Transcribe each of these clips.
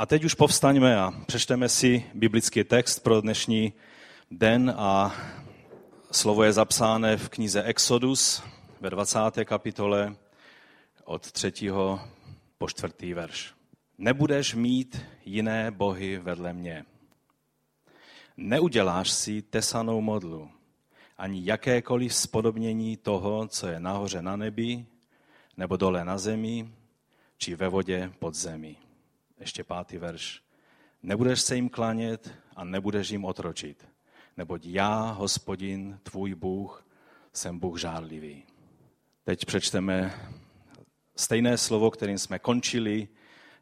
A teď už povstaňme a přečteme si biblický text pro dnešní den a slovo je zapsáno v knize Exodus ve 20. kapitole od 3. po 4. verš. Nebudeš mít jiné bohy vedle mě. Neuděláš si tesanou modlu, ani jakékoliv spodobnění toho, co je nahoře na nebi, nebo dole na zemi, či ve vodě pod zemi ještě pátý verš. Nebudeš se jim klanět a nebudeš jim otročit, neboť já, hospodin, tvůj Bůh, jsem Bůh žádlivý. Teď přečteme stejné slovo, kterým jsme končili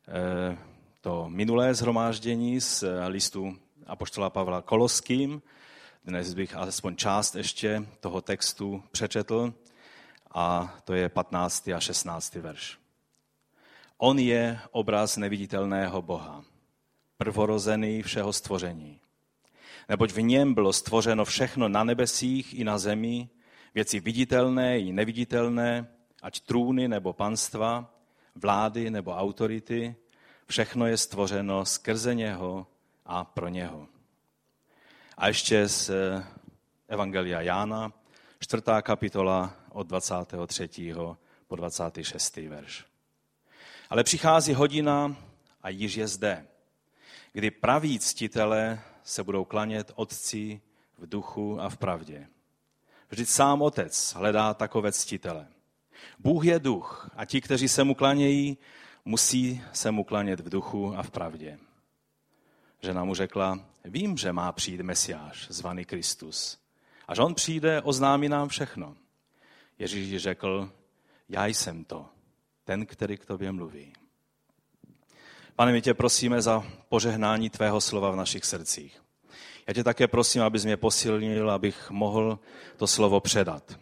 eh, to minulé zhromáždění z listu Apoštola Pavla Koloským. Dnes bych alespoň část ještě toho textu přečetl a to je 15. a 16. verš. On je obraz neviditelného Boha, prvorozený všeho stvoření. Neboť v něm bylo stvořeno všechno na nebesích i na zemi, věci viditelné i neviditelné, ať trůny nebo panstva, vlády nebo autority, všechno je stvořeno skrze něho a pro něho. A ještě z Evangelia Jána, čtvrtá kapitola od 23. po 26. verš. Ale přichází hodina a již je zde, kdy praví ctitele se budou klanět otci v duchu a v pravdě. Vždyť sám otec hledá takové ctitele. Bůh je duch a ti, kteří se mu klanějí, musí se mu klanět v duchu a v pravdě. Žena mu řekla, vím, že má přijít Mesiáš, zvaný Kristus. Až on přijde, oznámí nám všechno. Ježíš řekl, já jsem to, ten, který k tobě mluví. Pane, my tě prosíme za požehnání tvého slova v našich srdcích. Já tě také prosím, abys mě posilnil, abych mohl to slovo předat.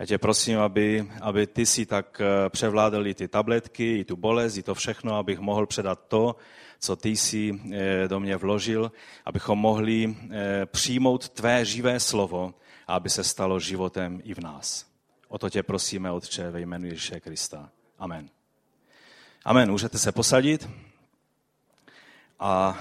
Já tě prosím, aby, aby ty si tak eh, převládal i ty tabletky, i tu bolest, i to všechno, abych mohl předat to, co ty si eh, do mě vložil, abychom mohli eh, přijmout tvé živé slovo a aby se stalo životem i v nás. O to tě prosíme, Otče, ve jménu Ježíše Krista. Amen. Amen. Můžete se posadit. A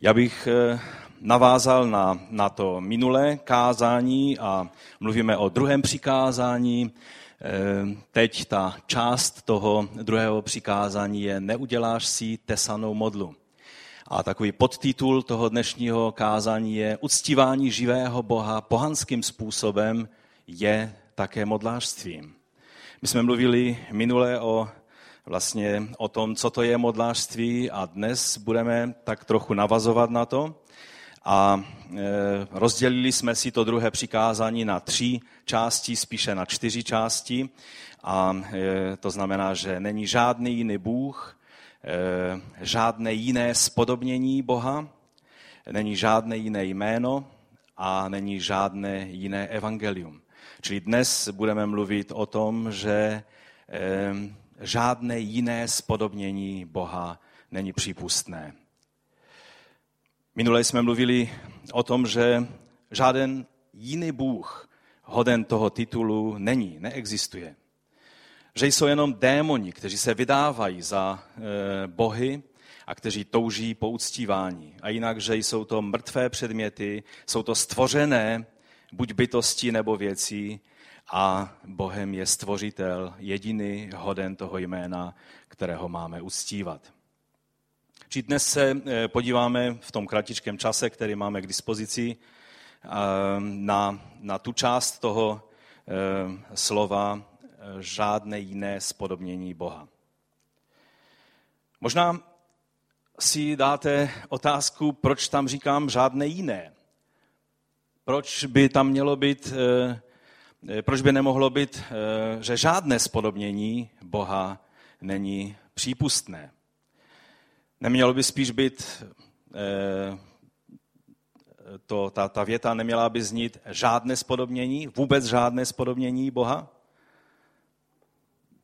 já bych eh, navázal na, na to minulé kázání a mluvíme o druhém přikázání. Eh, teď ta část toho druhého přikázání je Neuděláš si tesanou modlu. A takový podtitul toho dnešního kázání je Uctívání živého Boha pohanským způsobem je také modlářstvím. My jsme mluvili minule o, vlastně o tom, co to je modlářství a dnes budeme tak trochu navazovat na to. A e, rozdělili jsme si to druhé přikázání na tři části, spíše na čtyři části. A e, to znamená, že není žádný jiný Bůh, e, žádné jiné spodobnění Boha, není žádné jiné jméno a není žádné jiné evangelium. Čili dnes budeme mluvit o tom, že žádné jiné spodobnění Boha není přípustné. Minule jsme mluvili o tom, že žádný jiný Bůh hoden toho titulu není, neexistuje. Že jsou jenom démoni, kteří se vydávají za e, bohy a kteří touží po uctívání. A jinak, že jsou to mrtvé předměty, jsou to stvořené buď bytosti nebo věcí, a Bohem je stvořitel, jediný hoden toho jména, kterého máme uctívat. Či dnes se eh, podíváme v tom kratičkém čase, který máme k dispozici, eh, na, na tu část toho eh, slova žádné jiné spodobnění Boha. Možná si dáte otázku, proč tam říkám žádné jiné. Proč by tam mělo být, eh, eh, proč by nemohlo být, eh, že žádné spodobnění Boha není přípustné. Nemělo by spíš být, to, ta, ta věta neměla by znít žádné spodobnění, vůbec žádné spodobnění Boha?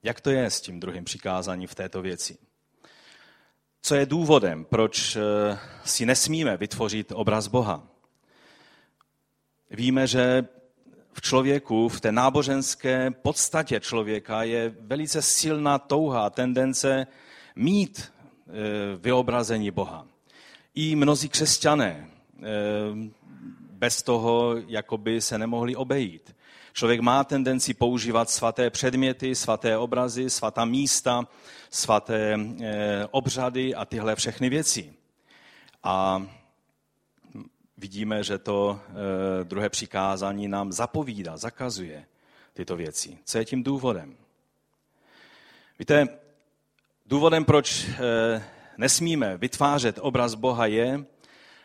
Jak to je s tím druhým přikázáním v této věci? Co je důvodem, proč si nesmíme vytvořit obraz Boha? Víme, že v člověku, v té náboženské podstatě člověka je velice silná touha, tendence mít vyobrazení Boha. I mnozí křesťané bez toho jakoby se nemohli obejít. Člověk má tendenci používat svaté předměty, svaté obrazy, svatá místa, svaté obřady a tyhle všechny věci. A vidíme, že to druhé přikázání nám zapovídá, zakazuje tyto věci. Co je tím důvodem? Víte, důvodem, proč eh, nesmíme vytvářet obraz Boha je,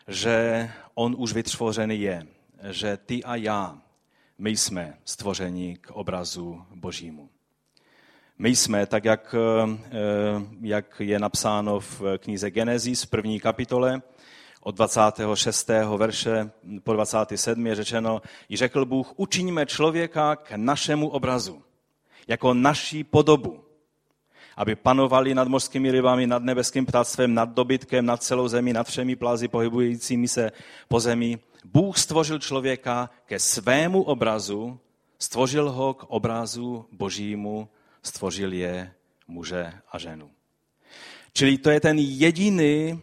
že on už vytvořený je. Že ty a já, my jsme stvořeni k obrazu Božímu. My jsme, tak jak, eh, jak je napsáno v knize Genesis v první kapitole, od 26. verše po 27. je řečeno, i řekl Bůh, učiníme člověka k našemu obrazu, jako naší podobu, aby panovali nad mořskými rybami, nad nebeským ptáctvem, nad dobytkem, nad celou zemi, nad všemi plázy pohybujícími se po zemi. Bůh stvořil člověka ke svému obrazu, stvořil ho k obrazu božímu, stvořil je muže a ženu. Čili to je ten jediný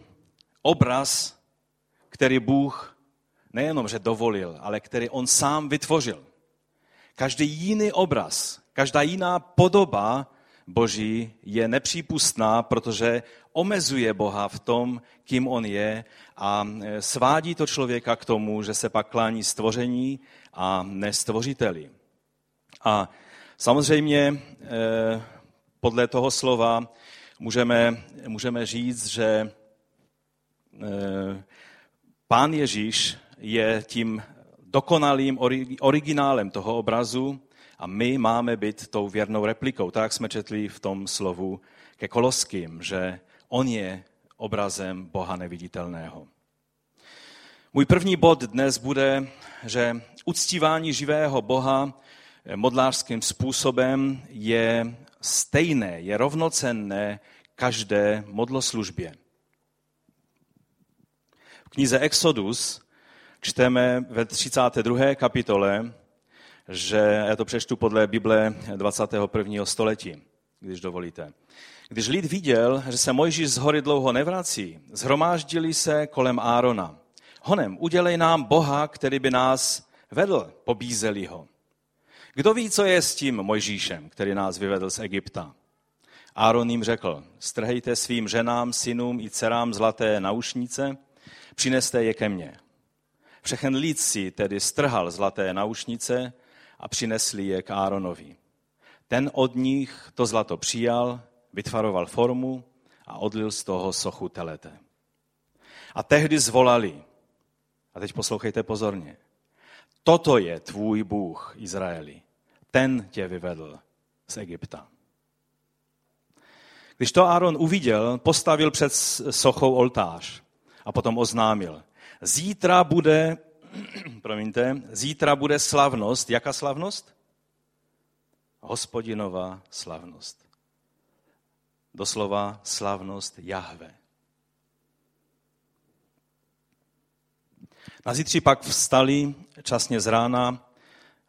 obraz, který Bůh nejenom, že dovolil, ale který on sám vytvořil. Každý jiný obraz, každá jiná podoba Boží je nepřípustná, protože omezuje Boha v tom, kým on je a e, svádí to člověka k tomu, že se pak klání stvoření a nestvořiteli. A samozřejmě e, podle toho slova můžeme, můžeme říct, že e, Pán Ježíš je tím dokonalým originálem toho obrazu a my máme být tou věrnou replikou. Tak jsme četli v tom slovu ke Koloským, že on je obrazem Boha neviditelného. Můj první bod dnes bude, že uctívání živého Boha modlářským způsobem je stejné, je rovnocenné každé modloslužbě. V knize Exodus čteme ve 32. kapitole, že já to přečtu podle Bible 21. století, když dovolíte. Když lid viděl, že se Mojžíš z hory dlouho nevrací, zhromáždili se kolem Árona. Honem, udělej nám Boha, který by nás vedl, pobízeli ho. Kdo ví, co je s tím Mojžíšem, který nás vyvedl z Egypta? Áron jim řekl, strhejte svým ženám, synům i dcerám zlaté naušnice, přineste je ke mně. Všechen lid si tedy strhal zlaté naušnice a přinesli je k Áronovi. Ten od nich to zlato přijal, vytvaroval formu a odlil z toho sochu telete. A tehdy zvolali, a teď poslouchejte pozorně, toto je tvůj Bůh, Izraeli. Ten tě vyvedl z Egypta. Když to Aaron uviděl, postavil před sochou oltář a potom oznámil, zítra bude, promiňte, zítra bude slavnost. Jaká slavnost? Hospodinová slavnost. Doslova slavnost Jahve. Na zítři pak vstali časně z rána,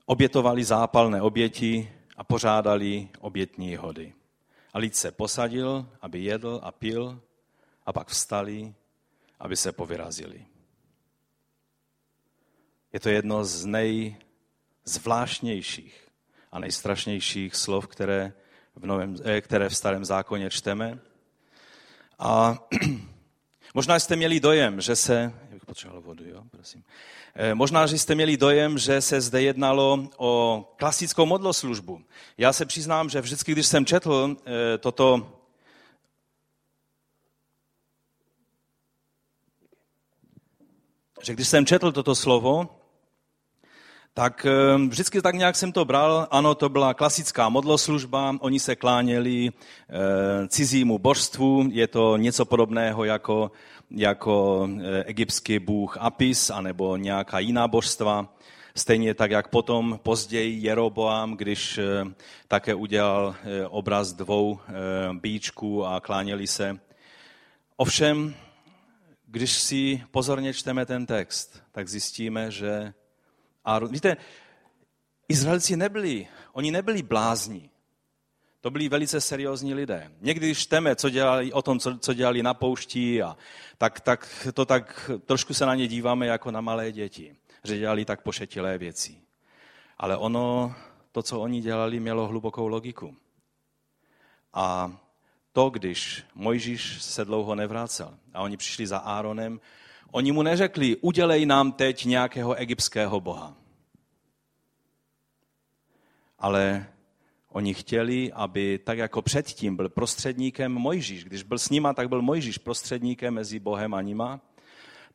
obětovali zápalné oběti a pořádali obětní hody. A lid se posadil, aby jedl a pil, a pak vstali aby se povyrazili. Je to jedno z nejzvláštnějších a nejstrašnějších slov, které v, novém, eh, které v starém zákoně čteme. A možná jste měli dojem, že se... Potřeboval vodu, jo, prosím. Eh, možná, že jste měli dojem, že se zde jednalo o klasickou modloslužbu. Já se přiznám, že vždycky, když jsem četl eh, toto že když jsem četl toto slovo, tak eh, vždycky tak nějak jsem to bral. Ano, to byla klasická modloslužba, oni se kláněli eh, cizímu božstvu, je to něco podobného jako, jako eh, egyptský bůh Apis, anebo nějaká jiná božstva. Stejně tak, jak potom později Jeroboam, když také udělal obraz dvou bíčků a kláněli se. Ovšem, když si pozorně čteme ten text, tak zjistíme, že Aaron, víte, Izraelci nebyli, oni nebyli blázni. To byli velice seriózní lidé. Někdy, když čteme co dělali, o tom, co, co dělali na poušti, a, tak, tak to tak trošku se na ně díváme jako na malé děti, že dělali tak pošetilé věci. Ale ono, to, co oni dělali, mělo hlubokou logiku. A to, když Mojžíš se dlouho nevrácel a oni přišli za Áronem, oni mu neřekli, udělej nám teď nějakého egyptského boha. Ale oni chtěli, aby tak jako předtím byl prostředníkem Mojžíš, když byl s nima, tak byl Mojžíš prostředníkem mezi Bohem a nima,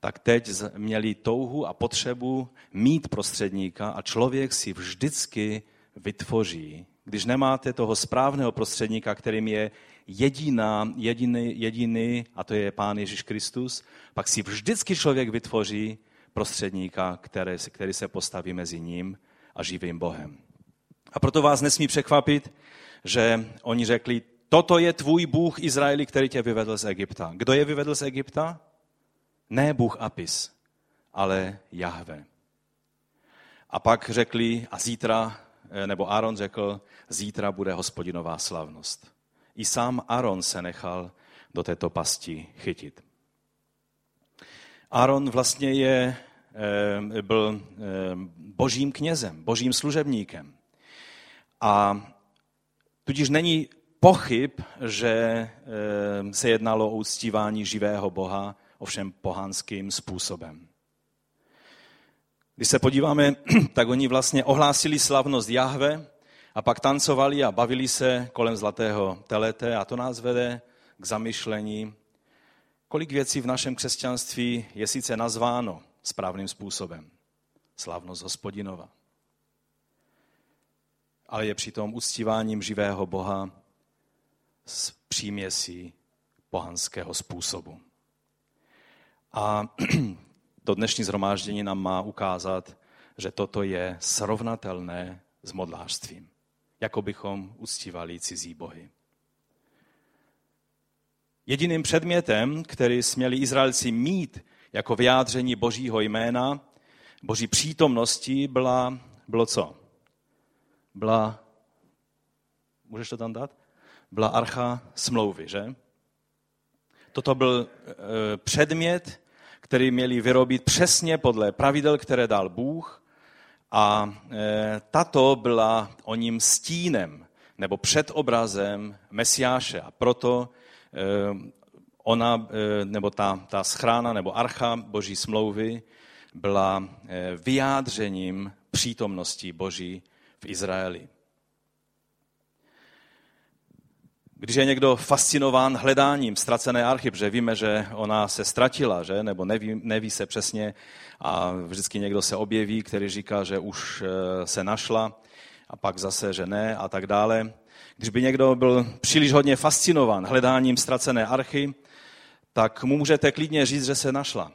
tak teď měli touhu a potřebu mít prostředníka a člověk si vždycky vytvoří. Když nemáte toho správného prostředníka, kterým je jediná, jediný, jediný, a to je Pán Ježíš Kristus, pak si vždycky člověk vytvoří prostředníka, který, který se postaví mezi ním a živým Bohem. A proto vás nesmí překvapit, že oni řekli, toto je tvůj Bůh Izraeli, který tě vyvedl z Egypta. Kdo je vyvedl z Egypta? Ne Bůh Apis, ale Jahve. A pak řekli, a zítra, eh, nebo Aaron řekl, zítra bude hospodinová slavnost. I sám Aaron se nechal do této pasti chytit. Aaron vlastně je, eh, byl eh, božím knězem, božím služebníkem. A tudíž není pochyb, že se jednalo o uctívání živého Boha, ovšem pohanským způsobem. Když se podíváme, tak oni vlastně ohlásili slavnost Jahve a pak tancovali a bavili se kolem zlatého telete a to nás vede k zamyšlení, kolik věcí v našem křesťanství je sice nazváno správným způsobem. Slavnost hospodinova. Ale je přitom uctíváním živého Boha s příměsí pohanského způsobu. A to dnešní zhromáždění nám má ukázat, že toto je srovnatelné s modlářstvím. Jako bychom uctívali cizí bohy. Jediným předmětem, který směli Izraelci mít jako vyjádření božího jména, boží přítomnosti, byla, bylo co? Byla, můžeš to tam dát? Byla archa smlouvy, že? Toto byl e, předmět, který měli vyrobit přesně podle pravidel, které dal Bůh. A e, tato byla o ním stínem nebo předobrazem Mesiáše. A proto e, ona, e, nebo ta, ta schrána nebo archa boží smlouvy byla vyjádřením přítomnosti boží v Izraeli. Když je někdo fascinován hledáním ztracené archy, protože víme, že ona se ztratila, že? nebo neví, neví se přesně a vždycky někdo se objeví, který říká, že už eh, se našla a pak zase, že ne a tak dále. Když by někdo byl příliš hodně fascinován hledáním ztracené archy, tak mu můžete klidně říct, že se našla.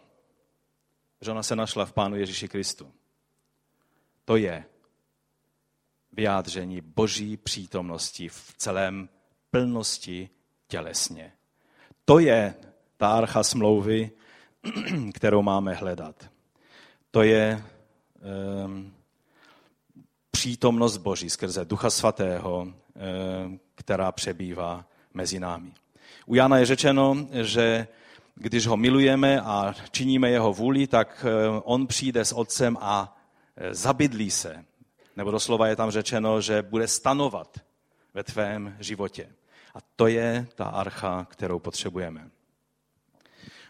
Že ona se našla v Pánu Ježíši Kristu. To je vyjádření boží přítomnosti v celém plnosti tělesně. To je ta archa smlouvy, kterou máme hledat. To je um, přítomnost Boží skrze Ducha Svatého, um, která přebývá mezi námi. U Jana je řečeno, že když ho milujeme a činíme jeho vůli, tak on přijde s otcem a e, zabydlí se. Nebo doslova je tam řečeno, že bude stanovat ve tvém životě. A to je ta archa, kterou potřebujeme.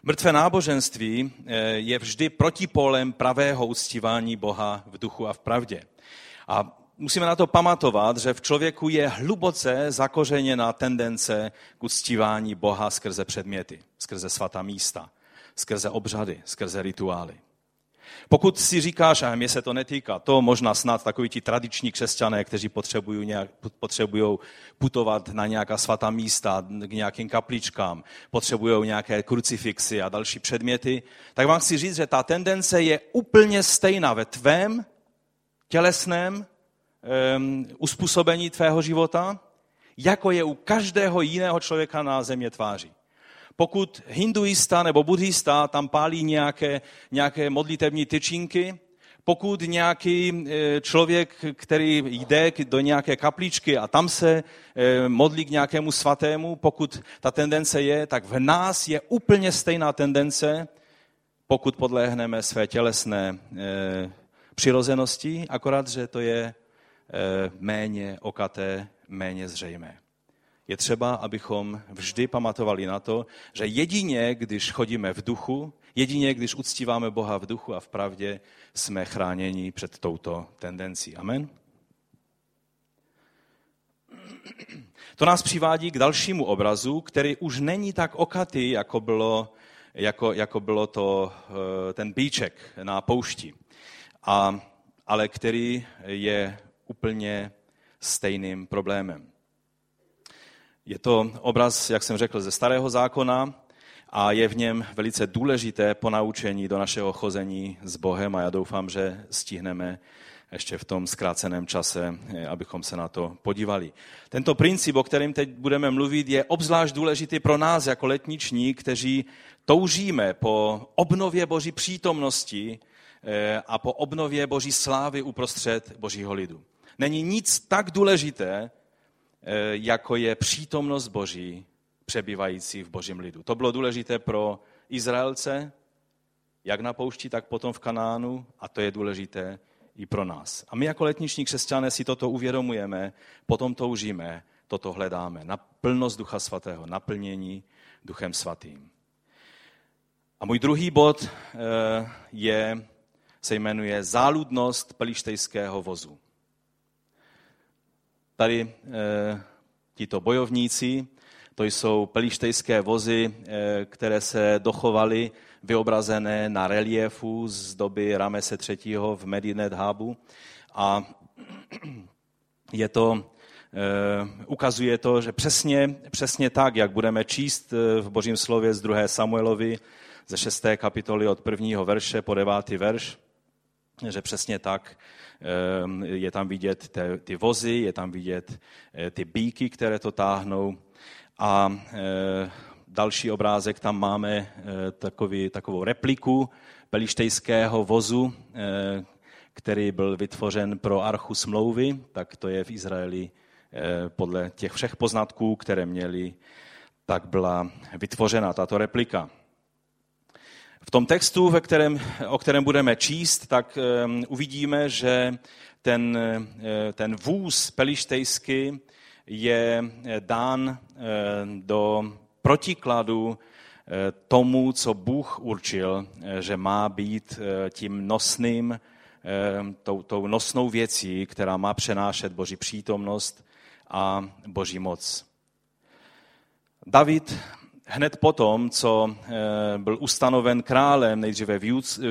Mrtvé náboženství eh, je vždy protipólem pravého uctívání Boha v duchu a v pravdě. A musíme na to pamatovat, že v člověku je hluboce zakořeněná tendence k uctívání Boha skrze předměty, skrze svatá místa, skrze obřady, skrze rituály. Pokud si říkáš, a mě se to netýká, to možná snad takoví ti tradiční křesťané, kteří potřebují, nějak, potřebují putovat na nějaká svatá místa, k nějakým kapličkám, potřebují nějaké krucifixy a další předměty, tak vám chci říct, že ta tendence je úplně stejná ve tvém tělesném um, uspůsobení tvého života, jako je u každého jiného člověka na země tváří. Pokud hinduista nebo buddhista tam pálí nějaké, nějaké modlitevní tyčinky, pokud nějaký eh, člověk, který jde do nějaké kapličky a tam se eh, modlí k nějakému svatému, pokud ta tendence je, tak v nás je úplně stejná tendence, pokud podléhneme své tělesné přirozenosti, akorát, že to je méně okaté, méně zřejmé. Je třeba, abychom vždy pamatovali na to, že jedině, když chodíme v duchu, jedině, když uctíváme Boha v duchu a v pravdě, jsme chráněni před touto tendencí. Amen. To nás přivádí k dalšímu obrazu, který už není tak okatý, jako bylo, jako, jako bylo to, eh, ten bíček na poušti, a, ale který je úplně stejným problémem. Je to obraz, jak jsem řekl, ze starého zákona a je v něm velice důležité ponaučení do našeho chození s Bohem a já doufám, že stihneme ještě v tom zkráceném čase, eh, abychom se na to podívali. Tento princip, o kterém teď budeme mluvit, je obzvlášť důležitý pro nás jako letniční, kteří toužíme po obnově Boží přítomnosti eh, a po obnově Boží slávy uprostřed Božího lidu. Není nic tak důležité, jako je přítomnost Boží přebývající v Božím lidu. To bylo důležité pro Izraelce, jak na poušti, tak potom v Kanánu a to je důležité i pro nás. A my jako letniční křesťané si toto uvědomujeme, potom toužíme, toto hledáme. Na plnost Ducha Svatého, naplnění Duchem Svatým. A můj druhý bod eh, je, se jmenuje Záludnost pelištejského vozu. Tady e, tito bojovníci, to jsou pelištejské vozy, e, které se dochovaly vyobrazené na reliefu z doby Ramese III. v Medinet Habu. A je to, e, ukazuje to, že přesně, přesně tak, jak budeme číst v Božím slově z 2. Samuelovi ze 6. kapitoly od 1. verše po 9. verš, že přesně tak je tam vidět ty vozy, je tam vidět eh, ty bíky, které to táhnou. A eh, další obrázek tam máme eh, takový, takovou repliku pelištejského vozu, který byl vytvořen pro archu smlouvy, tak to je v Izraeli podle těch všech poznatků, které měli, tak byla vytvořena tato replika. V tom textu, ve kterém, o kterém budeme číst, tak um, uvidíme, že ten, eh, ten vůz pelištejský je eh, dán eh, do protikladu tomu, co Bůh určil, že má být tím nosným, tou, tou nosnou věcí, která má přenášet Boží přítomnost a Boží moc. David hned potom, co eh, byl ustanoven králem nejdříve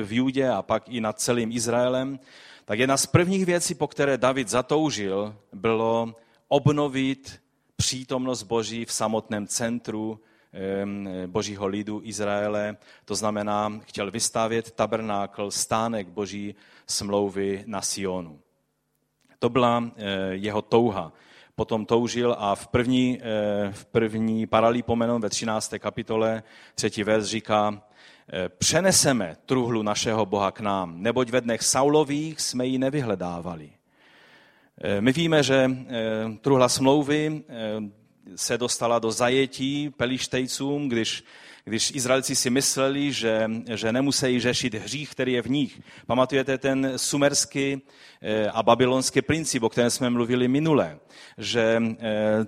v Judě a pak i nad celým Izraelem, tak jedna z prvních věcí, po které David zatoužil, bylo obnovit přítomnost Boží v samotném centru božího lidu Izraele. To znamená, chtěl vystavět tabernákl, stánek boží smlouvy na Sionu. To byla eh, jeho touha potom toužil a v první, eh, v první paralýpomenon ve 13. kapitole, třetí vers říká, eh, přeneseme truhlu našeho Boha k nám, neboť ve dnech Saulových jsme ji nevyhledávali. Eh, my víme, že truhla smlouvy se dostala do zajetí pelištejcům, když když Izraelci si mysleli, že, že nemusí řešit hřích, který je v nich. Pamatujete ten sumerský eh, a babylonský princip, o kterém jsme mluvili minule, že eh,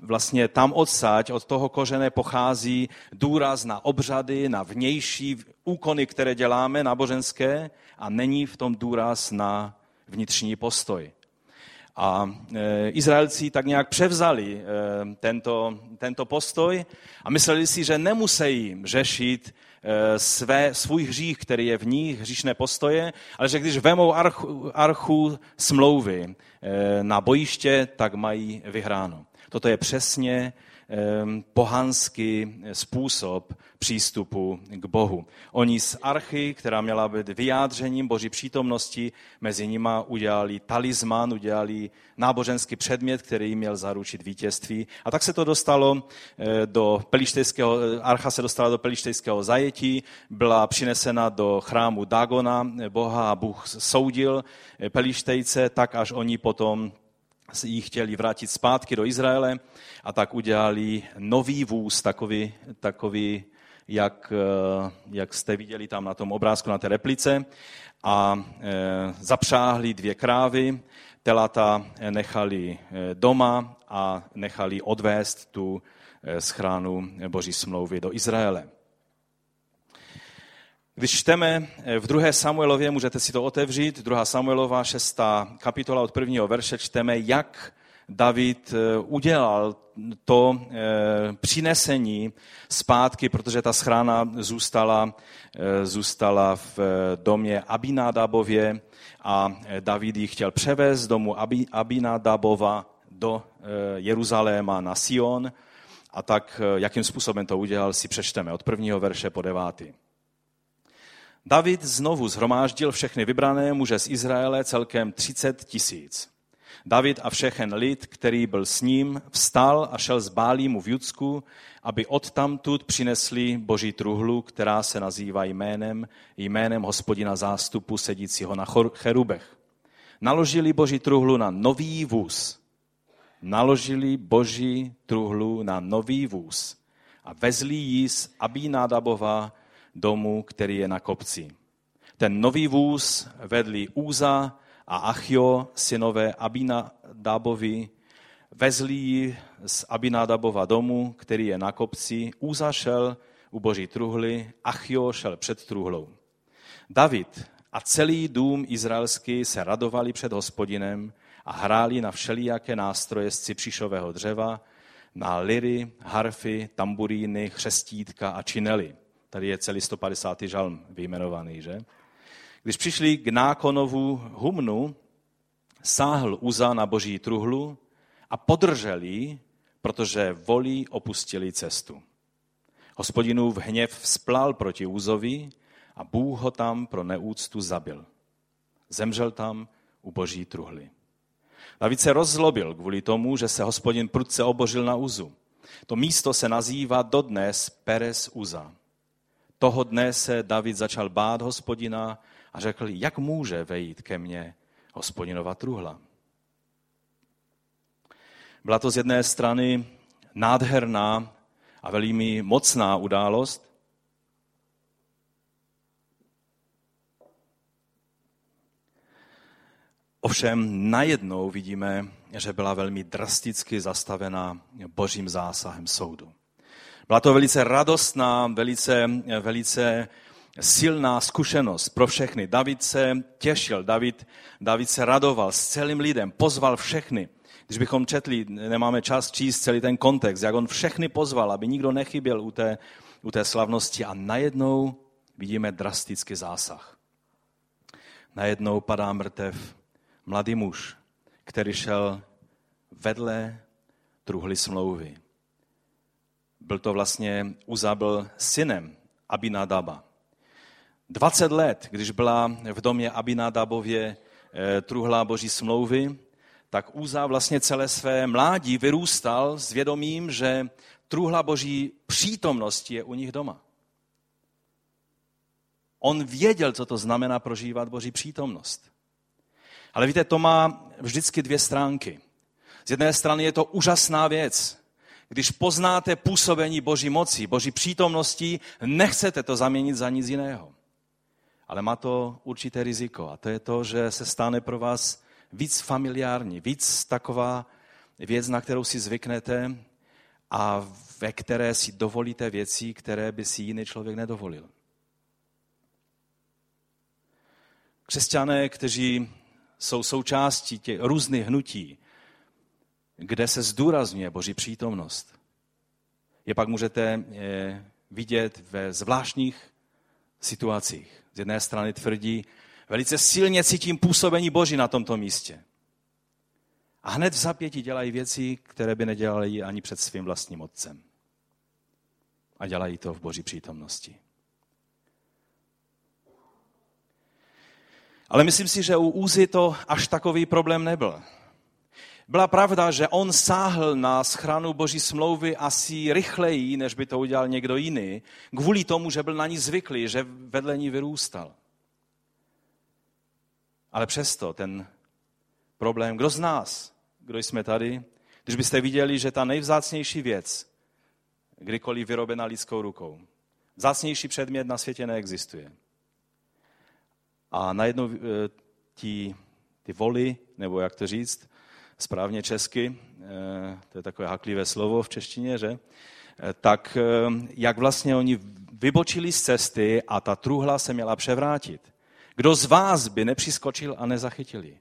vlastně tam odsaď, od toho kořené pochází důraz na obřady, na vnější úkony, které děláme, náboženské, a není v tom důraz na vnitřní postoj. A e, Izraelci tak nějak převzali e, tento, tento postoj a mysleli si, že nemusí řešit e, své, svůj hřích, který je v nich, hříšné postoje, ale že když vemou archu, archu smlouvy na bojiště, tak mají vyhráno. Toto je přesně pohanský způsob přístupu k Bohu. Oni z archy, která měla být vyjádřením Boží přítomnosti, mezi nima udělali talisman, udělali náboženský předmět, který jim měl zaručit vítězství. A tak se to dostalo eh, do pelištejského, archa se dostala do pelištejského zajetí, byla přinesena do chrámu Dagona, Boha a Bůh soudil eh, pelištejce, tak až oni potom ji chtěli vrátit zpátky do Izraele a tak udělali nový vůz, takový, takový jak, eh, jak jste viděli tam na tom obrázku, na té replice, a e, zapřáhli dvě krávy, telata nechali eh, doma a nechali odvést tu schránu Boží smlouvy do Izraele. Když čteme v 2. Samuelově, můžete si to otevřít, 2. Samuelova 6. kapitola od prvního verše, čteme, jak David eh, udělal to eh, přinesení zpátky, protože ta schrána zůstala, eh, zůstala v domě Abinadabově a David ji chtěl převést z domu Abinadabova do Jeruzaléma na Sion. A tak, jakým způsobem to udělal, si přečteme od prvního verše po devátý. David znovu zhromáždil všechny vybrané muže z Izraele celkem 30 tisíc. David a všechen lid, který byl s ním, vstal a šel z Bálímu v Judsku, aby odtamtud přinesli boží truhlu, která se nazývá jménem, jménem hospodina zástupu sedícího na cherubech. Naložili boží truhlu na nový vůz. Naložili boží truhlu na nový vůz a vezli ji z Abinadabova domu, který je na kopci. Ten nový vůz vedli Úza a Achio, synové Abinadábovi, vezli ji z Abinadabova domu, který je na kopci. Úza šel u boží truhly, Achio šel před truhlou. David a celý dům izraelský se radovali před hospodinem a hráli na všelijaké nástroje z cipřišového dřeva, na liry, harfy, tamburíny, chřestítka a činely. Tady je celý 150. žalm vyjmenovaný, že? Když přišli k nákonovu humnu, sáhl Uza na boží truhlu a podrželi, protože volí opustili cestu. Hospodinův hněv splal proti Úzovi a Bůh ho tam pro neúctu zabil. Zemřel tam u boží truhly. David se rozzlobil kvůli tomu, že se hospodin prudce obožil na Uzu. To místo se nazývá dodnes Peres Uza. Toho dne se David začal bát hospodina a řekl, jak může vejít ke mně hospodinova truhla. Byla to z jedné strany nádherná a velmi mocná událost, Ovšem najednou vidíme, že byla velmi drasticky zastavena božím zásahem soudu. Byla to velice radostná, velice, velice silná zkušenost pro všechny. David se těšil, David, David se radoval s celým lidem, pozval všechny. Když bychom četli, nemáme čas číst celý ten kontext, jak on všechny pozval, aby nikdo nechyběl u té, u té slavnosti a najednou vidíme drastický zásah. Najednou padá mrtev mladý muž, který šel vedle truhly smlouvy. Byl to vlastně, Uzabl synem Abinadaba. 20 let, když byla v domě Abinadabově eh, truhla boží smlouvy, tak Úza vlastně celé své mládí vyrůstal s vědomím, že truhla boží přítomnosti je u nich doma. On věděl, co to znamená prožívat boží přítomnost. Ale víte, to má vždycky dvě stránky. Z jedné strany je to úžasná věc. Když poznáte působení Boží moci, Boží přítomnosti, nechcete to zaměnit za nic jiného. Ale má to určité riziko a to je to, že se stane pro vás víc familiární, víc taková věc, na kterou si zvyknete a ve které si dovolíte věci, které by si jiný člověk nedovolil. Křesťané, kteří jsou součástí těch různých hnutí, kde se zdůrazňuje Boží přítomnost. Je pak můžete eh, vidět ve zvláštních situacích. Z jedné strany tvrdí, velice silně cítím působení Boží na tomto místě. A hned v zapěti dělají věci, které by nedělali ani před svým vlastním otcem. A dělají to v boží přítomnosti. Ale myslím si, že u Úzy to až takový problém nebyl. Byla pravda, že on sáhl na schranu boží smlouvy asi rychleji, než by to udělal někdo jiný, kvůli tomu, že byl na ní zvyklý, že vedle ní vyrůstal. Ale přesto ten problém, kdo z nás, kdo jsme tady, když byste viděli, že ta nejvzácnější věc, kdykoliv vyrobená lidskou rukou, vzácnější předmět na světě neexistuje. A najednou eh, ti, ty voly, nebo jak to říct, správně česky, eh, to je takové haklivé slovo v češtině, že? Eh, tak jak vlastně oni vybočili z cesty a ta truhla se měla převrátit. Kdo z vás by nepřiskočil a nezachytil ji?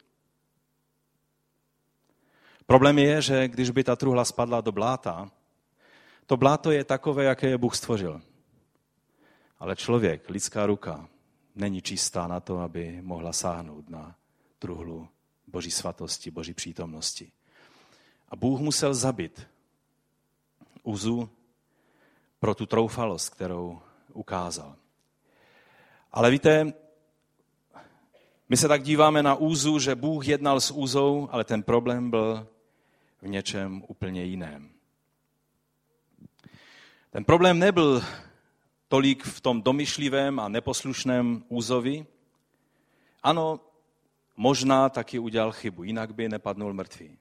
Problém je, že když by ta truhla spadla do bláta, to bláto je takové, jaké je Bůh stvořil. Ale člověk, lidská ruka, není čistá na to, aby mohla sáhnout na truhlu boží svatosti, boží přítomnosti. A Bůh musel zabit Uzu pro tu troufalost, kterou ukázal. Ale víte, my se tak díváme na Úzu, že Bůh jednal s Úzou, ale ten problém byl v něčem úplně jiném. Ten problém nebyl tolik v tom domyšlivém a neposlušném Úzovi. Ano, možná taky udělal chybu, jinak by nepadnul mrtvý.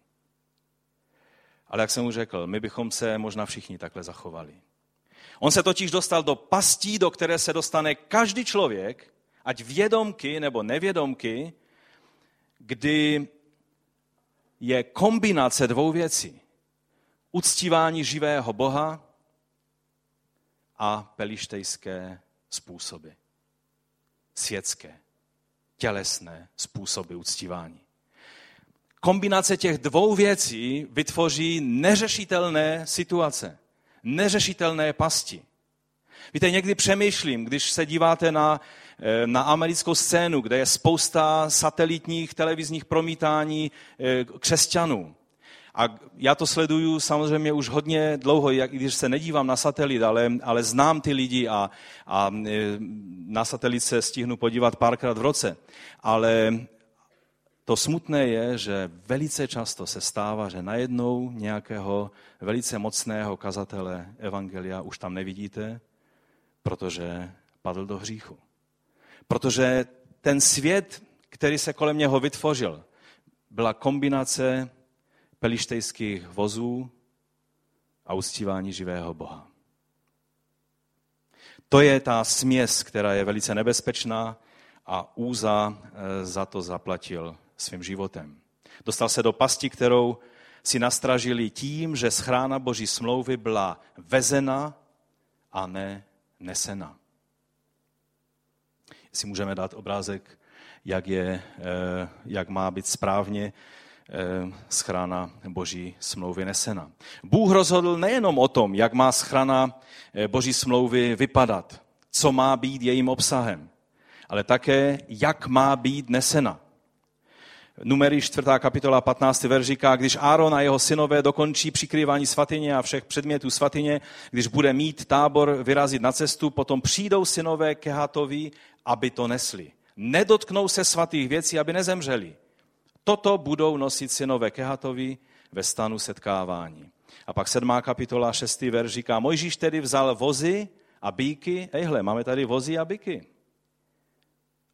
Ale jak jsem už řekl, my bychom se možná všichni takhle zachovali. On se totiž dostal do pastí, do které se dostane každý člověk, ať vědomky nebo nevědomky, kdy je kombinace dvou věcí. Uctívání živého Boha a pelištejské způsoby. Světské, tělesné způsoby uctívání. Kombinace těch dvou věcí vytvoří neřešitelné situace, neřešitelné pasti. Víte, někdy přemýšlím, když se díváte na, eh, na americkou scénu, kde je spousta satelitních televizních promítání eh, křesťanů. A já to sleduju samozřejmě už hodně dlouho, jak když se nedívám na satelit, ale, ale znám ty lidi a, a e, na satelit se stihnu podívat párkrát v roce. Ale to smutné je, že velice často se stává, že najednou nějakého velice mocného kazatele Evangelia už tam nevidíte, protože padl do hříchu. Protože ten svět, který se kolem něho vytvořil, byla kombinace pelištejských vozů a uctívání živého Boha. To je ta směs, která je velice nebezpečná a Úza eh, za to zaplatil svým životem. Dostal se do pasti, kterou si nastražili tím, že schrána boží smlouvy byla vezena a ne nesena. Si můžeme dát obrázek, jak, je, eh, jak má být správně schrana boží smlouvy nesena. Bůh rozhodl nejenom o tom, jak má schrana eh, boží smlouvy vypadat, co má být jejím obsahem, ale také, jak má být nesena. Numery 4. kapitola 15. verš říká, když Áron a jeho synové dokončí přikrývání svatyně a všech předmětů svatyně, když bude mít tábor vyrazit na cestu, potom přijdou synové Kehatovi, aby to nesli. Nedotknou se svatých věcí, aby nezemřeli. Toto budou nosit synové Kehatovi ve stanu setkávání. A pak sedmá kapitola, šestý verš říká, Mojžíš tedy vzal vozy a bíky. Ejhle, máme tady vozy a bíky.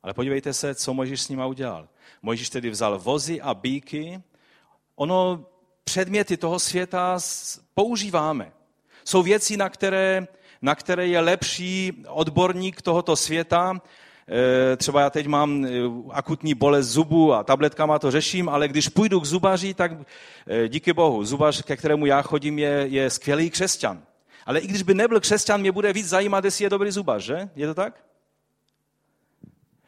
Ale podívejte se, co Mojžíš s nima udělal. Mojžíš tedy vzal vozy a bíky. Ono, předměty toho světa používáme. Jsou věci, na které, na které je lepší odborník tohoto světa třeba já teď mám eh, akutní bolest zubu a tabletkama to řeším, ale když půjdu k zubaři, tak eh, díky bohu, zubař, ke kterému já chodím, je, je skvělý křesťan. Ale i když by nebyl křesťan, mě bude víc zajímat, jestli je dobrý zubař, že? Je to tak?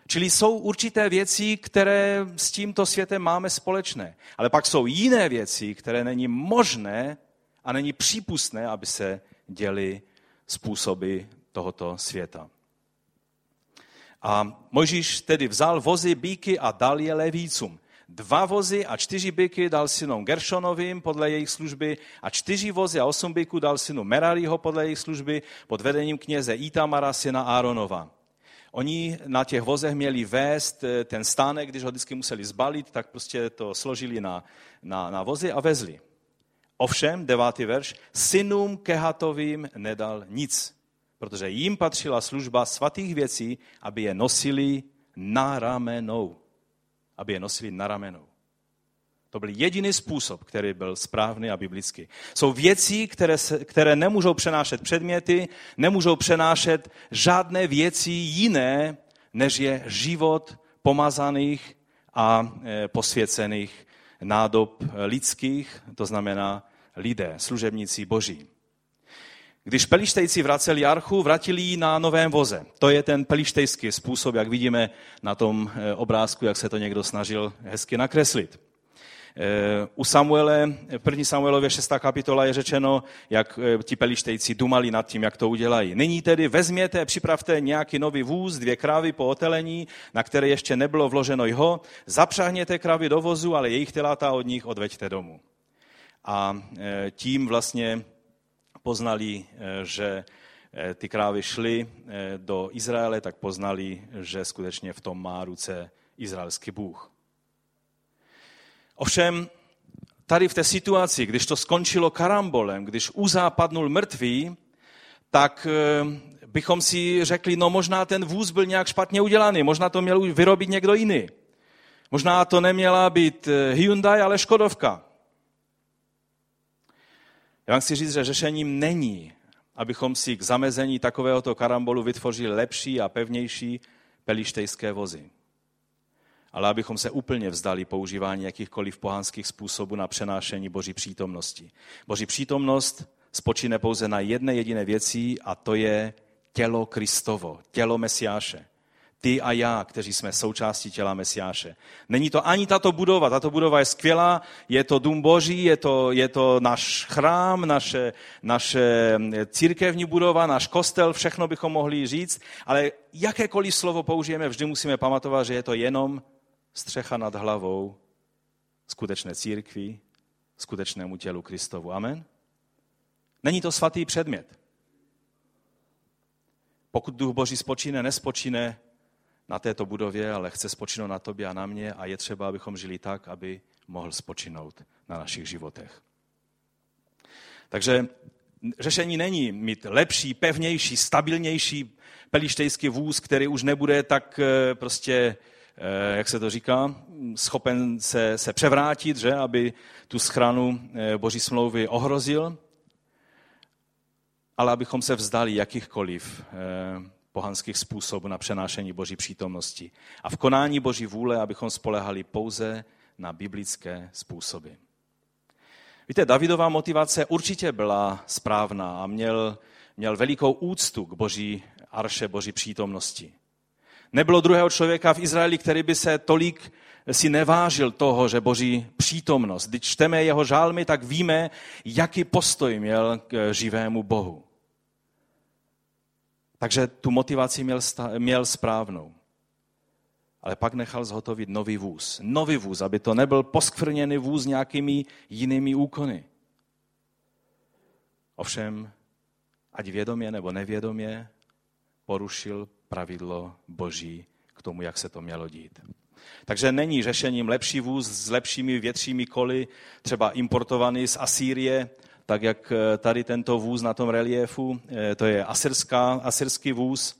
Čili jsou určité věci, které s tímto světem máme společné. Ale pak jsou jiné věci, které není možné a není přípustné, aby se děly způsoby tohoto světa. A Mojžíš tedy vzal vozy, bíky a dal je levícům. dva vozy a čtyři byky dal synům Gershonovým podle jejich služby a čtyři vozy a osm byků dal synu Merariho podle jejich služby pod vedením kněze Itamara, syna Áronova. Oni na těch vozech měli vést eh, ten stánek, když ho vždycky museli zbalit, tak prostě to složili na, na, na vozy a vezli. Ovšem, devátý verš, synům Kehatovým nedal nic, protože jim patřila služba svatých věcí, aby je nosili na ramenou. Aby je nosili na ramenou. To byl jediný způsob, který byl správný a biblický. Jsou věci, které, se, které nemůžou přenášet předměty, nemůžou přenášet žádné věci jiné, než je život pomazaných a e, posvěcených nádob lidských, to znamená lidé, služebníci boží. Když pelištejci vraceli archu, vrátili ji na novém voze. To je ten pelištejský způsob, jak vidíme na tom e, obrázku, jak se to někdo snažil hezky nakreslit. Eh, u Samuele, první Samuelově 6. kapitola je řečeno, jak eh, ti pelištejci dumali nad tím, jak to udělají. Nyní tedy vezměte, připravte nějaký nový vůz, dvě krávy po otelení, na které ještě nebylo vloženo jeho, zapřahněte krávy do vozu, ale jejich telata od nich odveďte domů. A eh, tím vlastně poznali, že ty krávy šly do Izraele, tak poznali, že skutečně v tom má ruce izraelský Bůh. Ovšem, tady v té situaci, když to skončilo karambolem, když Uza padnul mrtvý, tak eh, bychom si řekli, no možná ten vůz byl nějak špatně udělaný, možná to měl vyrobit někdo jiný. Možná to neměla být eh, Hyundai, ale Škodovka. Já vám chci říct, že řešením není, abychom si k zamezení takovéhoto karambolu vytvořili lepší a pevnější pelištejské vozy ale abychom se úplně vzdali používání jakýchkoliv pohanských způsobů na přenášení Boží přítomnosti. Boží přítomnost spočíne pouze na jedné jediné věci a to je tělo Kristovo, tělo Mesiáše. Ty a já, kteří jsme součástí těla Mesiáše. Není to ani tato budova, tato budova je skvělá, je to dům Boží, je to, je to náš chrám, naše, naše církevní budova, náš kostel, všechno bychom mohli říct, ale jakékoliv slovo použijeme, vždy musíme pamatovat, že je to jenom střecha nad hlavou skutečné církvi, skutečnému tělu Kristovu. Amen? Není to svatý předmět. Pokud duch Boží spočíne, nespočíne na této budově, ale chce spočinout na tobě a na mě a je třeba, abychom žili tak, aby mohl spočinout na našich životech. Takže řešení není mít lepší, pevnější, stabilnější pelištejský vůz, který už nebude tak eh, prostě Eh, jak se to říká, schopen se, se převrátit, že, aby tu schranu eh, Boží smlouvy ohrozil, ale abychom se vzdali jakýchkoliv pohanských způsobů na přenášení Boží přítomnosti. A v konání Boží vůle, abychom spolehali pouze na biblické způsoby. Víte, Davidová motivace určitě byla správná a měl, měl velikou úctu k Boží arše, Boží přítomnosti. Nebylo druhého člověka v Izraeli, který by se tolik si nevážil toho, že boží přítomnost. Když čteme jeho žálmy, tak víme, jaký postoj měl k živému Bohu. Takže tu motivaci měl, měl správnou. Ale pak nechal zhotovit nový vůz. Nový vůz, aby to nebyl poskvrněný vůz nějakými jinými úkony. Ovšem, ať vědomě nebo nevědomě, porušil pravidlo boží k tomu, jak se to mělo dít. Takže není řešením lepší vůz s lepšími většími koly, třeba importovaný z Asýrie, tak jak eh, tady tento vůz na tom reliefu, eh, to je asyrská, asyrský vůz.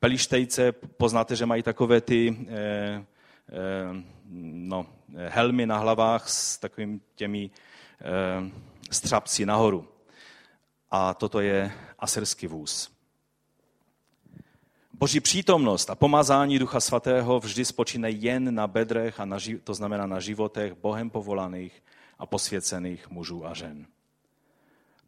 Pelištejce, poznáte, že mají takové ty eh, no, helmy na hlavách s takovými těmi střapci nahoru. A toto je asyrský vůz. Boží přítomnost a pomazání Ducha Svatého vždy spočíne jen na bedrech, a na, to znamená na životech Bohem povolaných a posvěcených mužů a žen.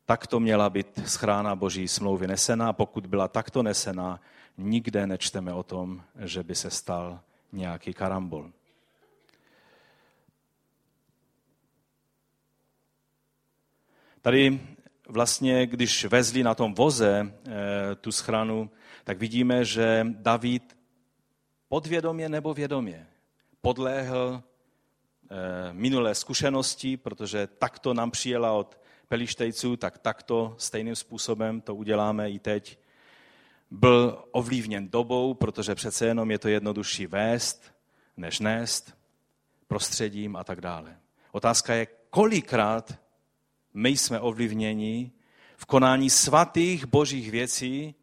Takto měla být schrána Boží smlouvy nesena a pokud byla takto nesena, nikde nečteme o tom, že by se stal nějaký karambol. Tady vlastně, když vezli na tom voze eh, tu schranu, tak vidíme, že David podvědomě nebo vědomě podléhl minulé zkušenosti, protože takto nám přijela od Pelištejců, tak takto stejným způsobem to uděláme i teď. Byl ovlivněn dobou, protože přece jenom je to jednodušší vést, než nést, prostředím a tak dále. Otázka je, kolikrát my jsme ovlivněni v konání svatých božích věcí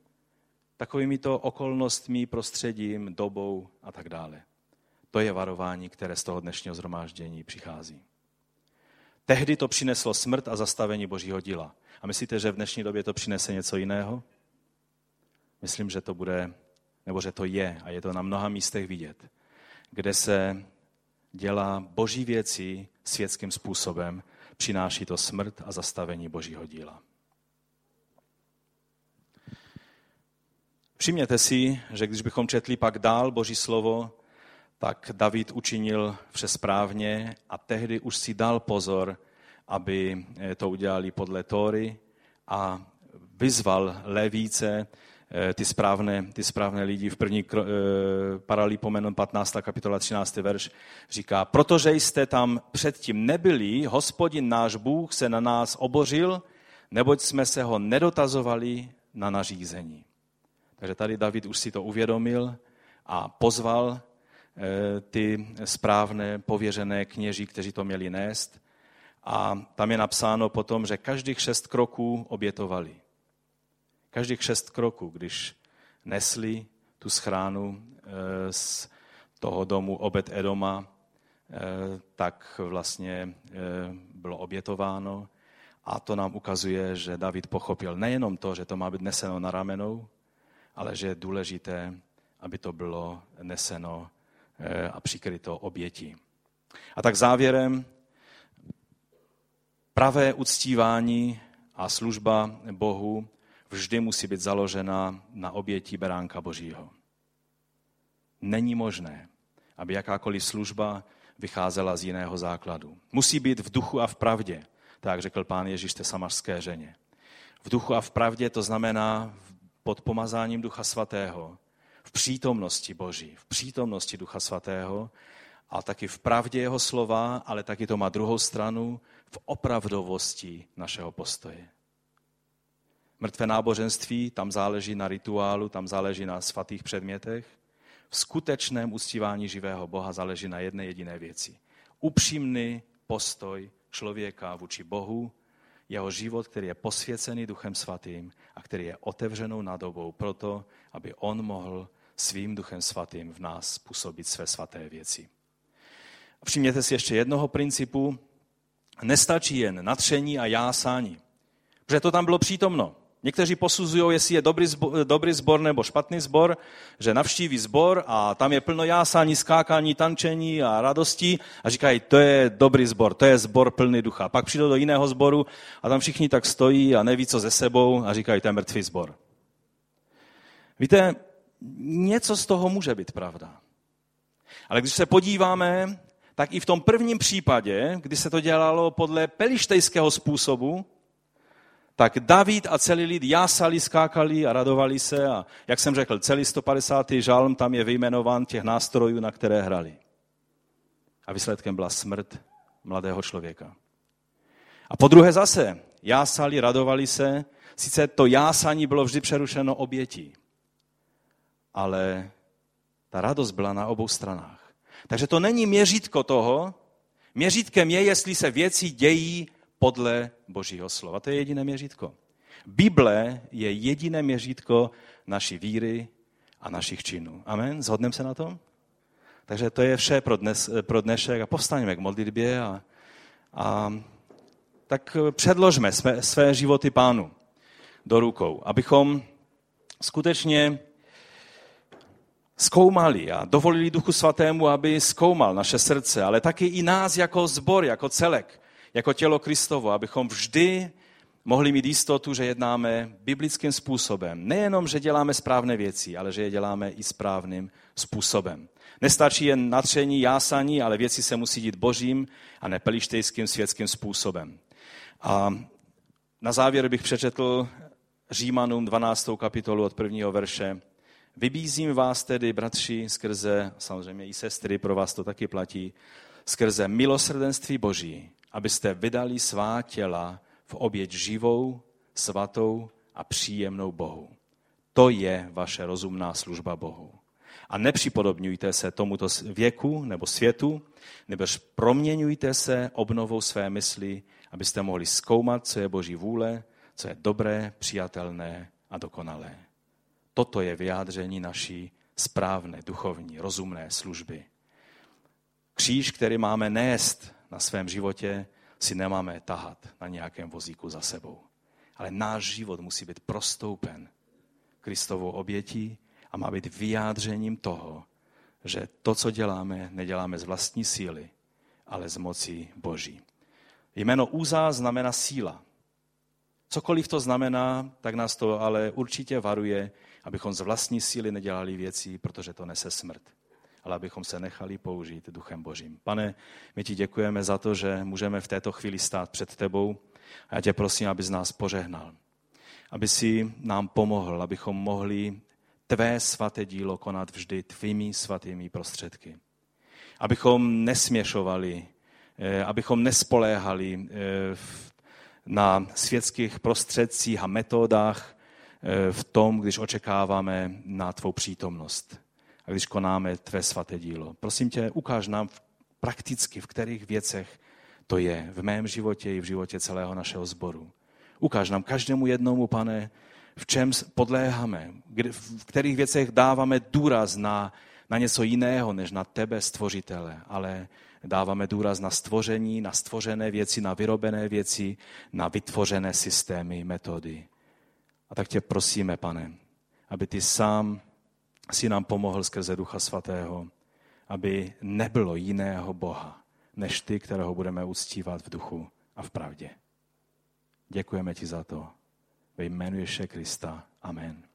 takovými to okolnostmi, prostředím, dobou a tak dále. To je varování, které z toho dnešního zhromáždění přichází. Tehdy to přineslo smrt a zastavení božího díla. A myslíte, že v dnešní době to přinese něco jiného? Myslím, že to bude, nebo že to je, a je to na mnoha místech vidět, kde se dělá boží věci světským způsobem, přináší to smrt a zastavení božího díla. Všimněte si, že když bychom četli pak dál Boží slovo, tak David učinil vše správně a tehdy už si dal pozor, aby to udělali podle Tóry a vyzval Levíce, eh, ty správné, ty správné lidi v první eh, paralipomenon 15. kapitola 13. verš říká, protože jste tam předtím nebyli, hospodin náš Bůh se na nás obořil, neboť jsme se ho nedotazovali na nařízení. Takže tady David už si to uvědomil a pozval eh, ty správné pověřené kněží, kteří to měli nést. A tam je napsáno potom, že každých šest kroků obětovali. Každých šest kroků, když nesli tu schránu eh, z toho domu Obed Edoma, eh, tak vlastně bylo obětováno. A to nám ukazuje, že David pochopil nejenom to, že to má být neseno na ramenou, ale že je důležité, aby to bylo neseno eh, a přikryto obětí. A tak závěrem, pravé uctívání a služba Bohu vždy musí být založena na oběti beránka Božího. Není možné, aby jakákoliv služba vycházela z jiného základu. Musí být v duchu a v pravdě, tak řekl pán Ježíš té samařské ženě. V duchu a v pravdě to znamená pod pomazáním Ducha Svatého, v přítomnosti Boží, v přítomnosti Ducha Svatého a taky v pravdě jeho slova, ale taky to má druhou stranu, v opravdovosti našeho postoje. Mrtvé náboženství, tam záleží na rituálu, tam záleží na svatých předmětech. V skutečném uctívání živého Boha záleží na jedné jediné věci. Upřímný postoj člověka vůči Bohu jeho život, který je posvěcený Duchem Svatým a který je otevřenou nadobou proto, aby on mohl svým Duchem Svatým v nás působit své svaté věci. Všimněte si ještě jednoho principu. Nestačí jen natření a jásání. Protože to tam bylo přítomno. Někteří posuzují, jestli je dobrý zbor, dobrý zbor nebo špatný zbor, že navštíví zbor a tam je plno jásání, skákání, tančení a radosti a říkají, to je dobrý zbor, to je zbor plný ducha. Pak přijdou do jiného zboru a tam všichni tak stojí a neví, co ze sebou a říkají, to je mrtvý zbor. Víte, něco z toho může být pravda. Ale když se podíváme, tak i v tom prvním případě, kdy se to dělalo podle pelištejského způsobu, tak David a celý lid jásali, skákali a radovali se a jak jsem řekl, celý 150. žalm tam je vyjmenován těch nástrojů, na které hrali. A výsledkem byla smrt mladého člověka. A po druhé zase, jásali, radovali se, sice to jásání bylo vždy přerušeno obětí, ale ta radost byla na obou stranách. Takže to není měřítko toho, měřítkem je, jestli se věci dějí podle Božího slova. To je jediné měřítko. Bible je jediné měřítko naší víry a našich činů. Amen? Zhodneme se na tom? Takže to je vše pro, dnes, pro dnešek a povstaňme k modlitbě a, a tak předložme své, své životy pánu do rukou, abychom skutečně zkoumali a dovolili Duchu Svatému, aby zkoumal naše srdce, ale taky i nás jako zbor, jako celek, jako tělo Kristovo, abychom vždy mohli mít jistotu, že jednáme biblickým způsobem. Nejenom, že děláme správné věci, ale že je děláme i správným způsobem. Nestačí jen natření, jásání, ale věci se musí dít božím a ne pelištejským světským způsobem. A na závěr bych přečetl Římanům 12. kapitolu od prvního verše. Vybízím vás tedy, bratři, skrze samozřejmě i sestry, pro vás to taky platí, skrze milosrdenství Boží, abyste vydali svá těla v oběť živou, svatou a příjemnou Bohu. To je vaše rozumná služba Bohu. A nepřipodobňujte se tomuto věku nebo světu, nebož proměňujte se obnovou své mysli, abyste mohli zkoumat, co je Boží vůle, co je dobré, přijatelné a dokonalé. Toto je vyjádření naší správné, duchovní, rozumné služby. Kříž, který máme nést na svém životě, si nemáme tahat na nějakém vozíku za sebou. Ale náš život musí být prostoupen Kristovou obětí a má být vyjádřením toho, že to, co děláme, neděláme z vlastní síly, ale z moci Boží. Jméno Úza znamená síla. Cokoliv to znamená, tak nás to ale určitě varuje, abychom z vlastní síly nedělali věci, protože to nese smrt ale abychom se nechali použít Duchem Božím. Pane, my ti děkujeme za to, že můžeme v této chvíli stát před tebou a já tě prosím, abys nás požehnal. Aby si nám pomohl, abychom mohli tvé svaté dílo konat vždy tvými svatými prostředky. Abychom nesměšovali, eh, abychom nespoléhali eh, na světských prostředcích a metodách eh, v tom, když očekáváme na tvou přítomnost a když konáme tvé svaté dílo. Prosím tě, ukáž nám prakticky, v kterých věcech to je v mém životě i v životě celého našeho sboru. Ukáž nám každému jednomu, pane, v čem podléháme, v kterých věcech dáváme důraz na, na něco jiného, než na tebe, stvořitele, ale dáváme důraz na stvoření, na stvořené věci, na vyrobené věci, na vytvořené systémy, metody. A tak tě prosíme, pane, aby ty sám si nám pomohl skrze Ducha Svatého, aby nebylo jiného Boha, než ty, kterého budeme uctívat v duchu a v pravdě. Děkujeme ti za to. Ve jménu Ježíše Krista. Amen.